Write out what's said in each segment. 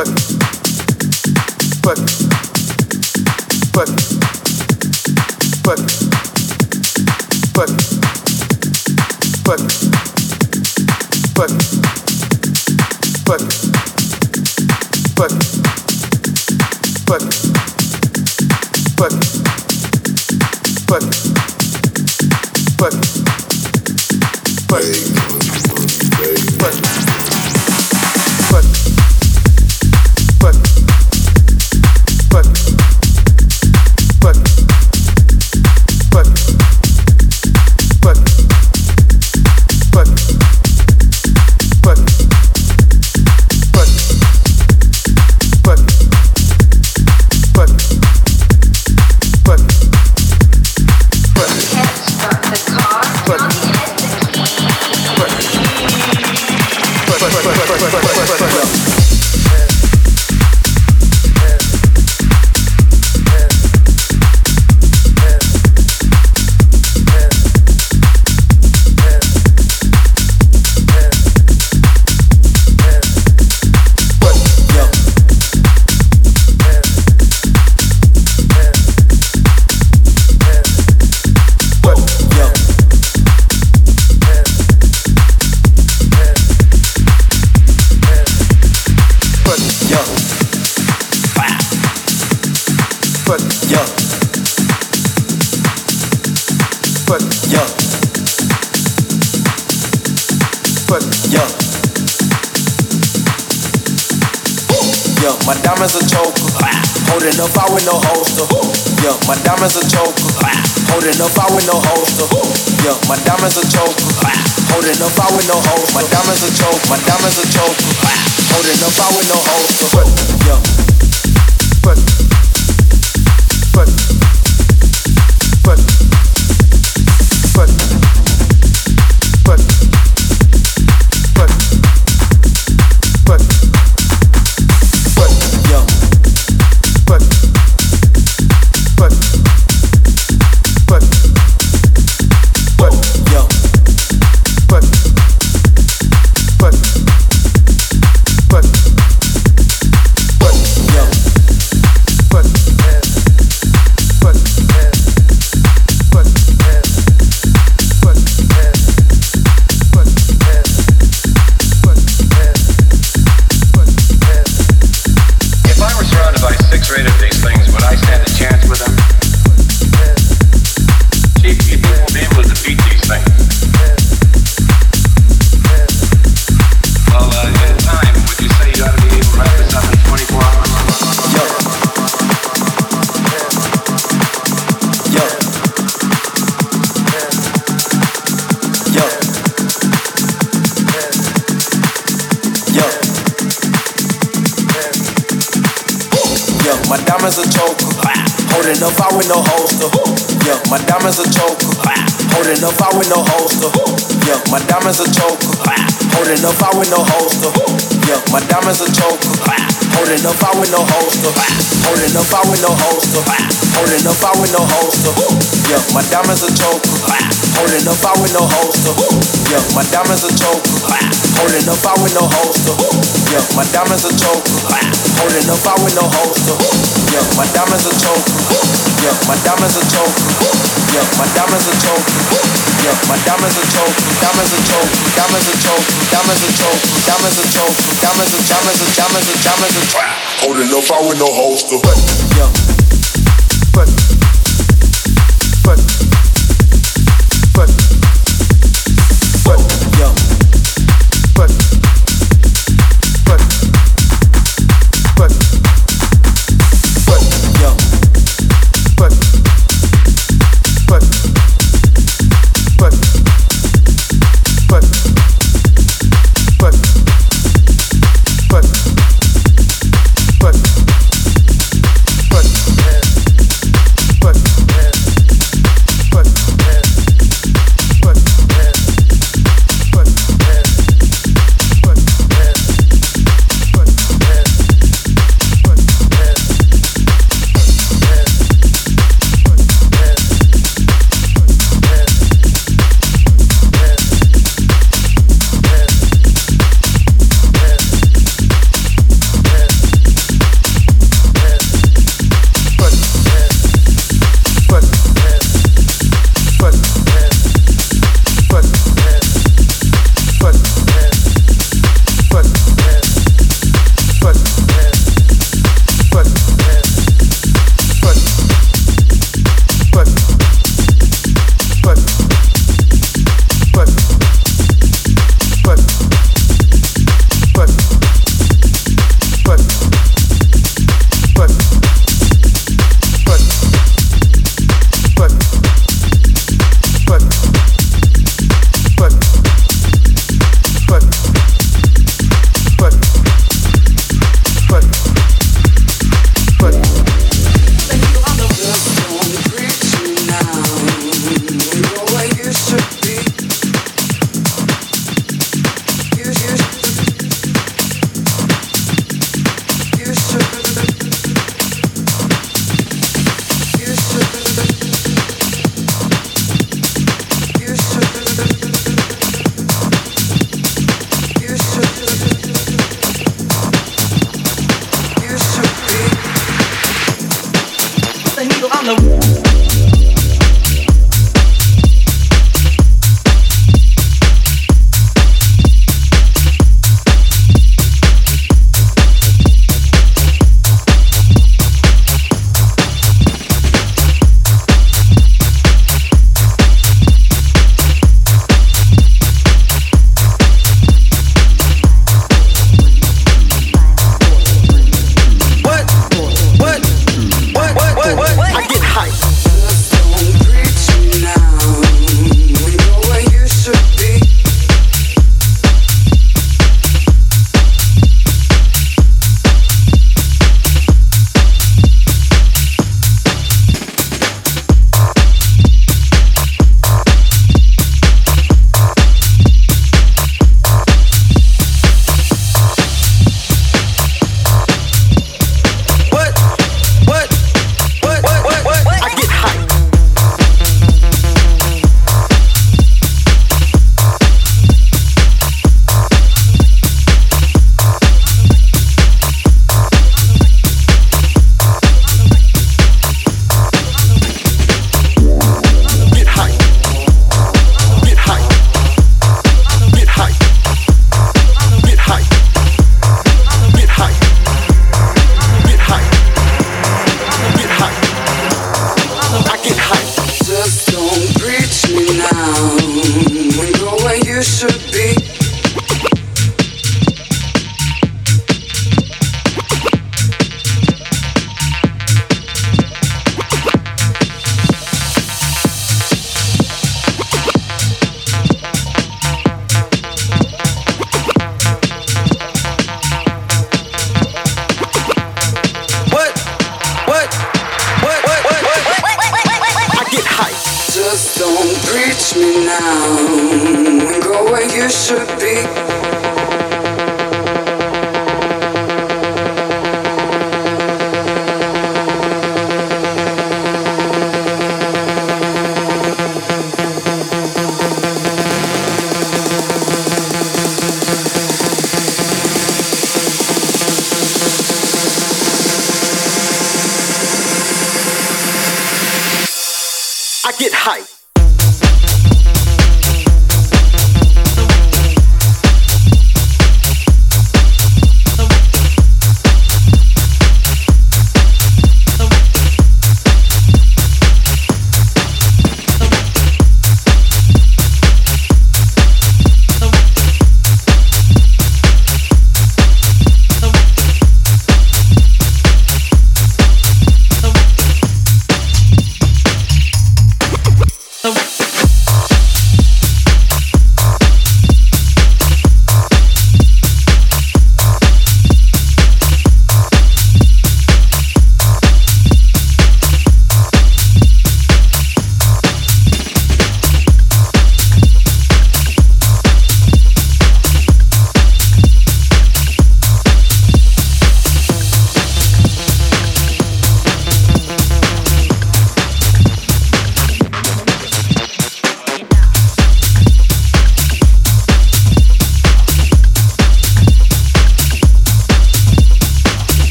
Fuck. Fuck. Fuck. Yeah, my diamonds are choker. Holding up I with no holster. Yeah, my diamonds are choker. Holding up I with no holster. My diamonds are choke. My diamonds are choker. Holding up I with no holster. But, yeah. But, but. diamonds are choke, Holding up I with no holster. Yeah, my diamonds are choke, Holding up I with no holster. Yeah, my diamonds are choke, Holding up I with no holster. Yeah, my diamonds are choke. Yeah, my diamonds are choke. Yeah, my diamonds are choke. Yeah, my diamonds are choke. Diamonds are choke. Diamonds are choke. Diamonds are choke. Diamonds are choker. Diamonds are diamonds are diamonds are diamonds are choker. Holding up I with no holster. Yeah. But любовь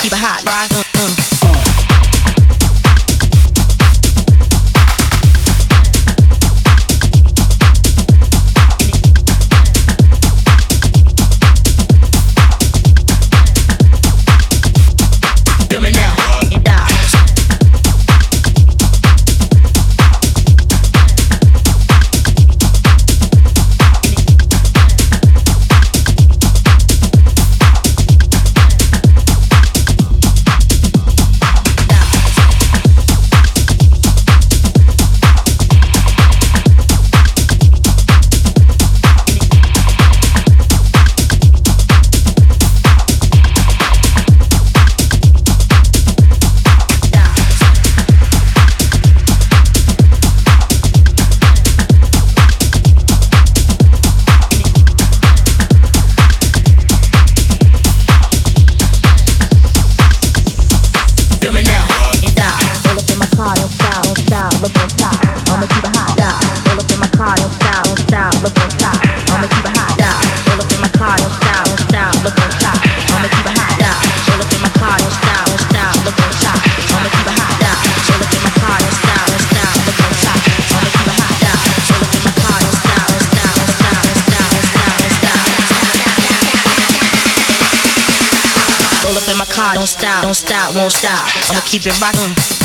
keep it mm, mm. Rocking.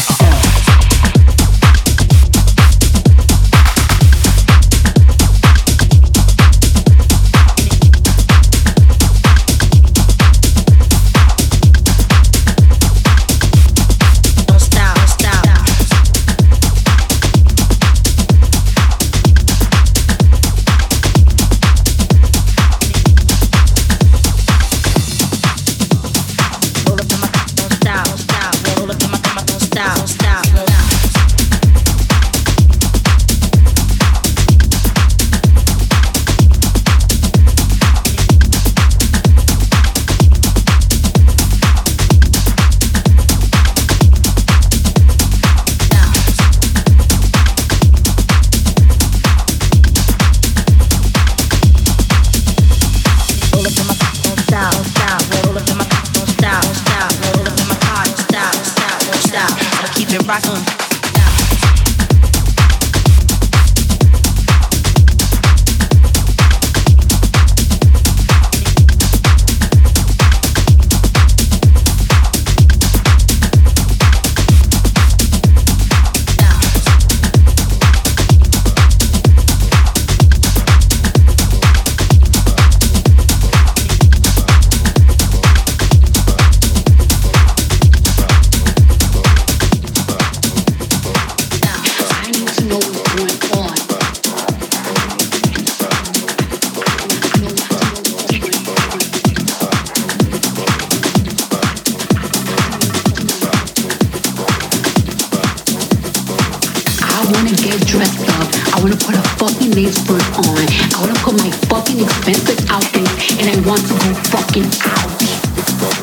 on. I wanna put my fucking expensive out there and I want to go fucking out.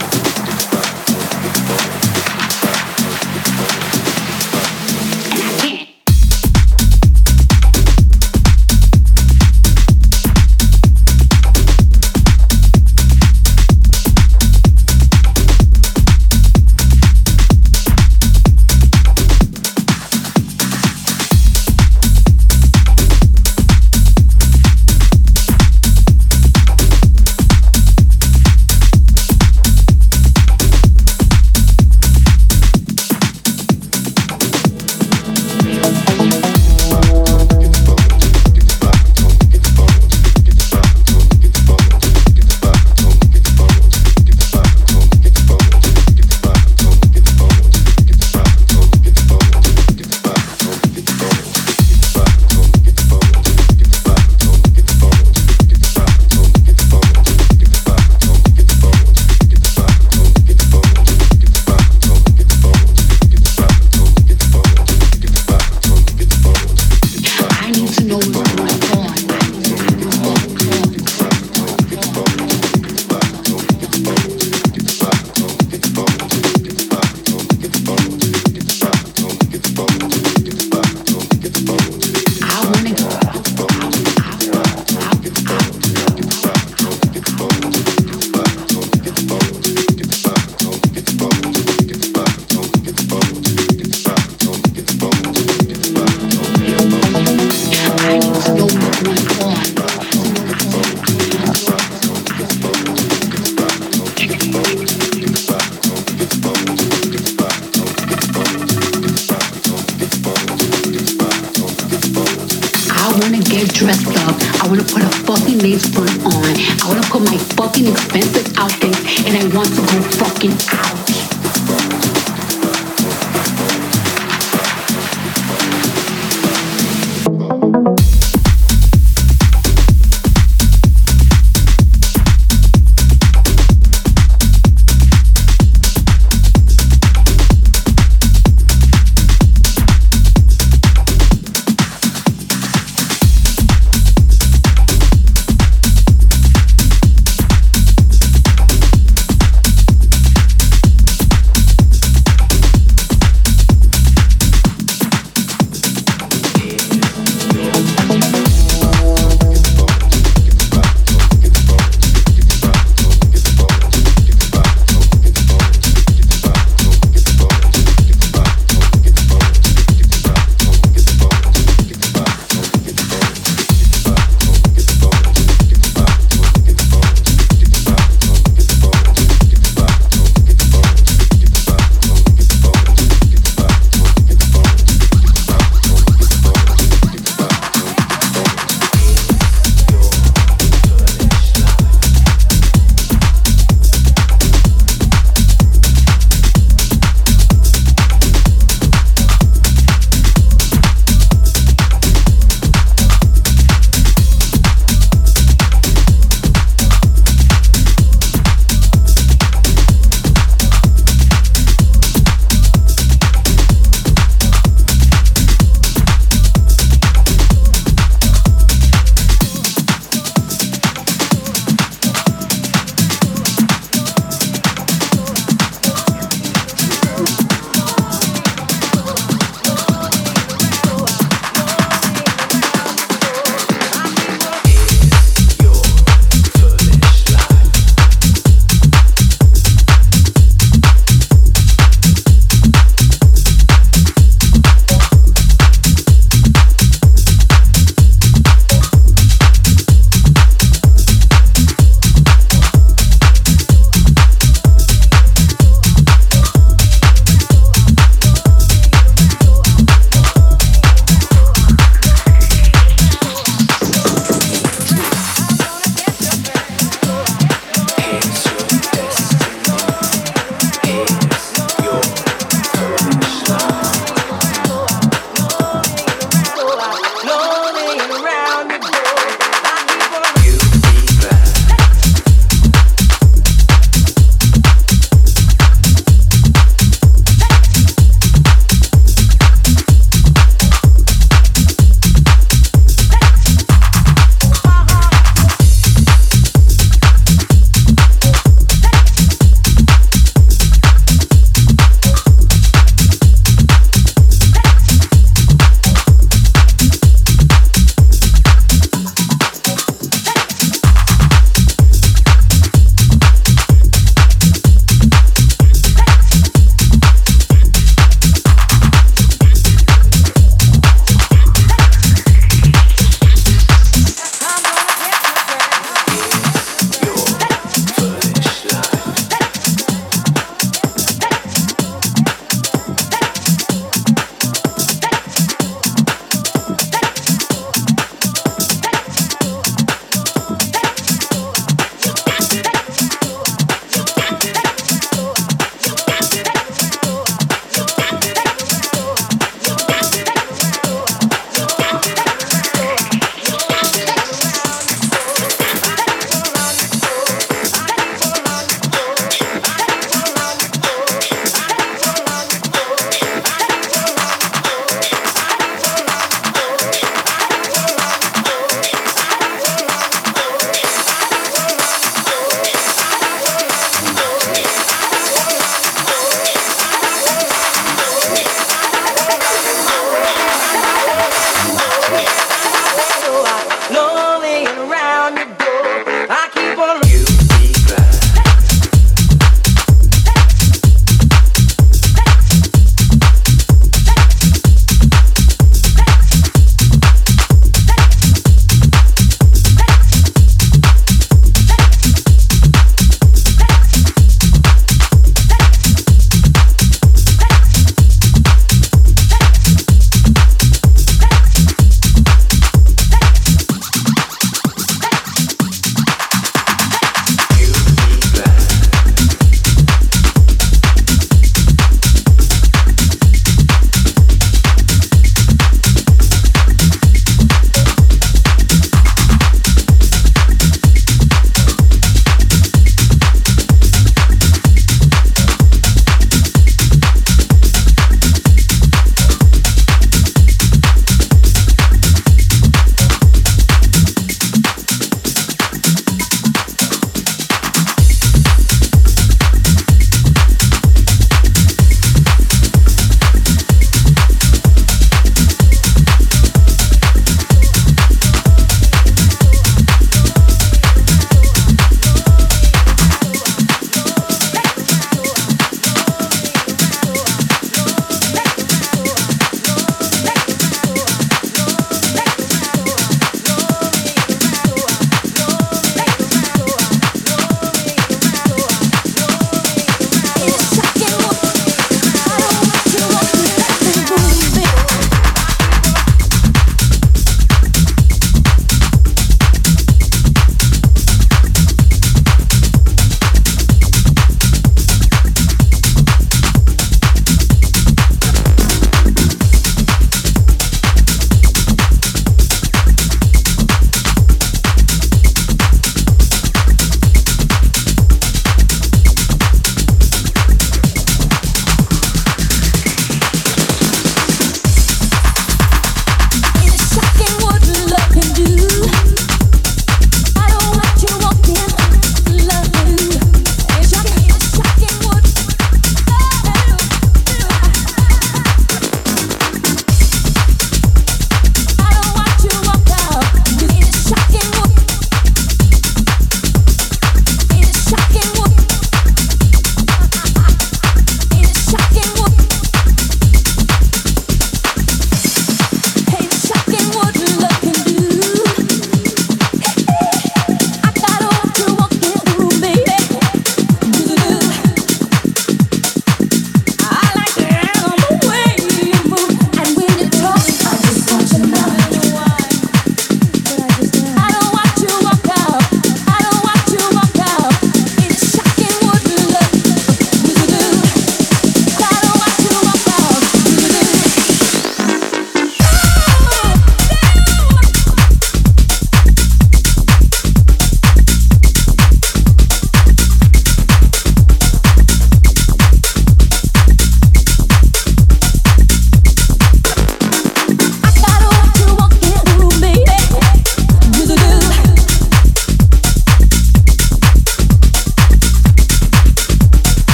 dressed up. I wanna put a fucking lace front on. I wanna put my fucking expensive outfits and I want to go fucking out.